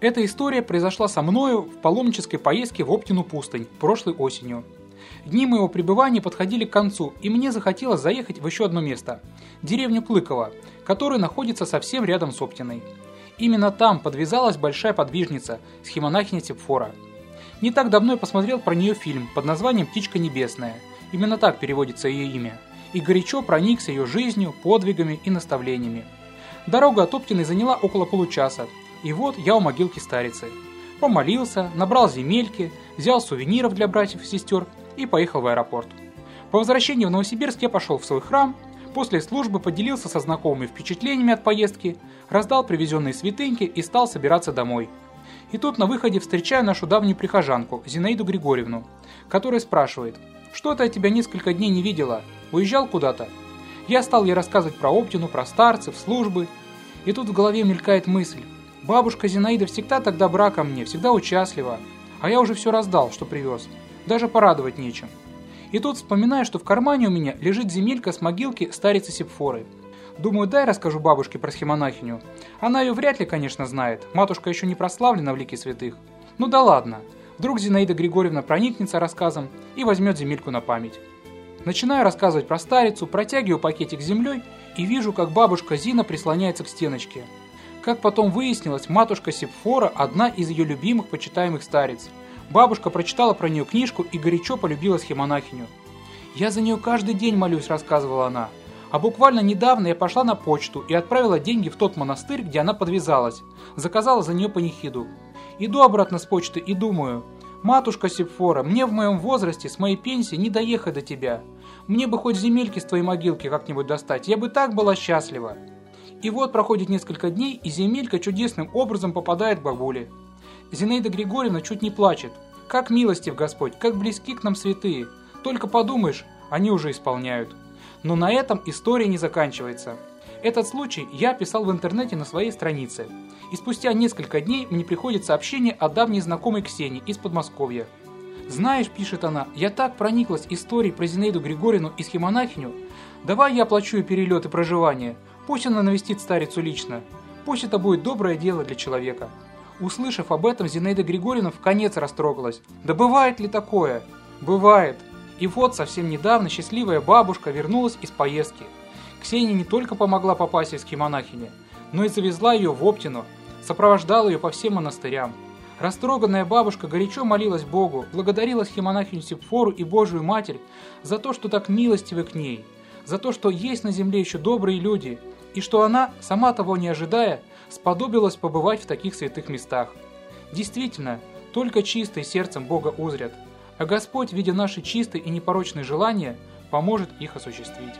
Эта история произошла со мною в паломнической поездке в Оптину пустынь прошлой осенью. Дни моего пребывания подходили к концу, и мне захотелось заехать в еще одно место – деревню Клыково, которая находится совсем рядом с Оптиной. Именно там подвязалась большая подвижница, схемонахиня Сепфора. Не так давно я посмотрел про нее фильм под названием «Птичка небесная». Именно так переводится ее имя. И горячо проникся ее жизнью, подвигами и наставлениями. Дорога от Оптиной заняла около получаса, и вот я у могилки старицы. Помолился, набрал земельки, взял сувениров для братьев и сестер и поехал в аэропорт. По возвращении в Новосибирск я пошел в свой храм, после службы поделился со знакомыми впечатлениями от поездки, раздал привезенные святыньки и стал собираться домой. И тут на выходе встречаю нашу давнюю прихожанку, Зинаиду Григорьевну, которая спрашивает, «Что ты от тебя несколько дней не видела? Уезжал куда-то?» Я стал ей рассказывать про Оптину, про старцев, службы, и тут в голове мелькает мысль, Бабушка Зинаида всегда так добра ко мне, всегда участлива, а я уже все раздал, что привез. Даже порадовать нечем. И тут вспоминаю, что в кармане у меня лежит земелька с могилки старицы Сепфоры. Думаю, дай расскажу бабушке про схемонахиню. Она ее вряд ли, конечно, знает. Матушка еще не прославлена в лике святых. Ну да ладно. Вдруг Зинаида Григорьевна проникнется рассказом и возьмет земельку на память. Начинаю рассказывать про старицу, протягиваю пакетик с землей и вижу, как бабушка Зина прислоняется к стеночке. Как потом выяснилось, матушка Сепфора – одна из ее любимых почитаемых старец. Бабушка прочитала про нее книжку и горячо полюбила схемонахиню. «Я за нее каждый день молюсь», – рассказывала она. А буквально недавно я пошла на почту и отправила деньги в тот монастырь, где она подвязалась. Заказала за нее панихиду. Иду обратно с почты и думаю, «Матушка Сепфора, мне в моем возрасте с моей пенсии не доехать до тебя. Мне бы хоть земельки с твоей могилки как-нибудь достать, я бы так была счастлива». И вот проходит несколько дней, и земелька чудесным образом попадает к бабуле. Зинаида Григорьевна чуть не плачет. Как милостив Господь, как близки к нам святые. Только подумаешь, они уже исполняют. Но на этом история не заканчивается. Этот случай я описал в интернете на своей странице. И спустя несколько дней мне приходит сообщение от давней знакомой Ксении из Подмосковья. «Знаешь, — пишет она, — я так прониклась историей про Зинаиду Григорьевну и схемонахиню. Давай я оплачу перелет и проживание. Пусть она навестит старицу лично. Пусть это будет доброе дело для человека. Услышав об этом, Зинаида Григорьевна в конец растрогалась. Да бывает ли такое? Бывает. И вот совсем недавно счастливая бабушка вернулась из поездки. Ксения не только помогла из монахине, но и завезла ее в Оптину, сопровождала ее по всем монастырям. Растроганная бабушка горячо молилась Богу, благодарила схемонахиню Сепфору и Божию Матерь за то, что так милостивы к ней, за то, что есть на земле еще добрые люди, и что она, сама того не ожидая, сподобилась побывать в таких святых местах. Действительно, только чистые сердцем Бога узрят, а Господь, видя наши чистые и непорочные желания, поможет их осуществить.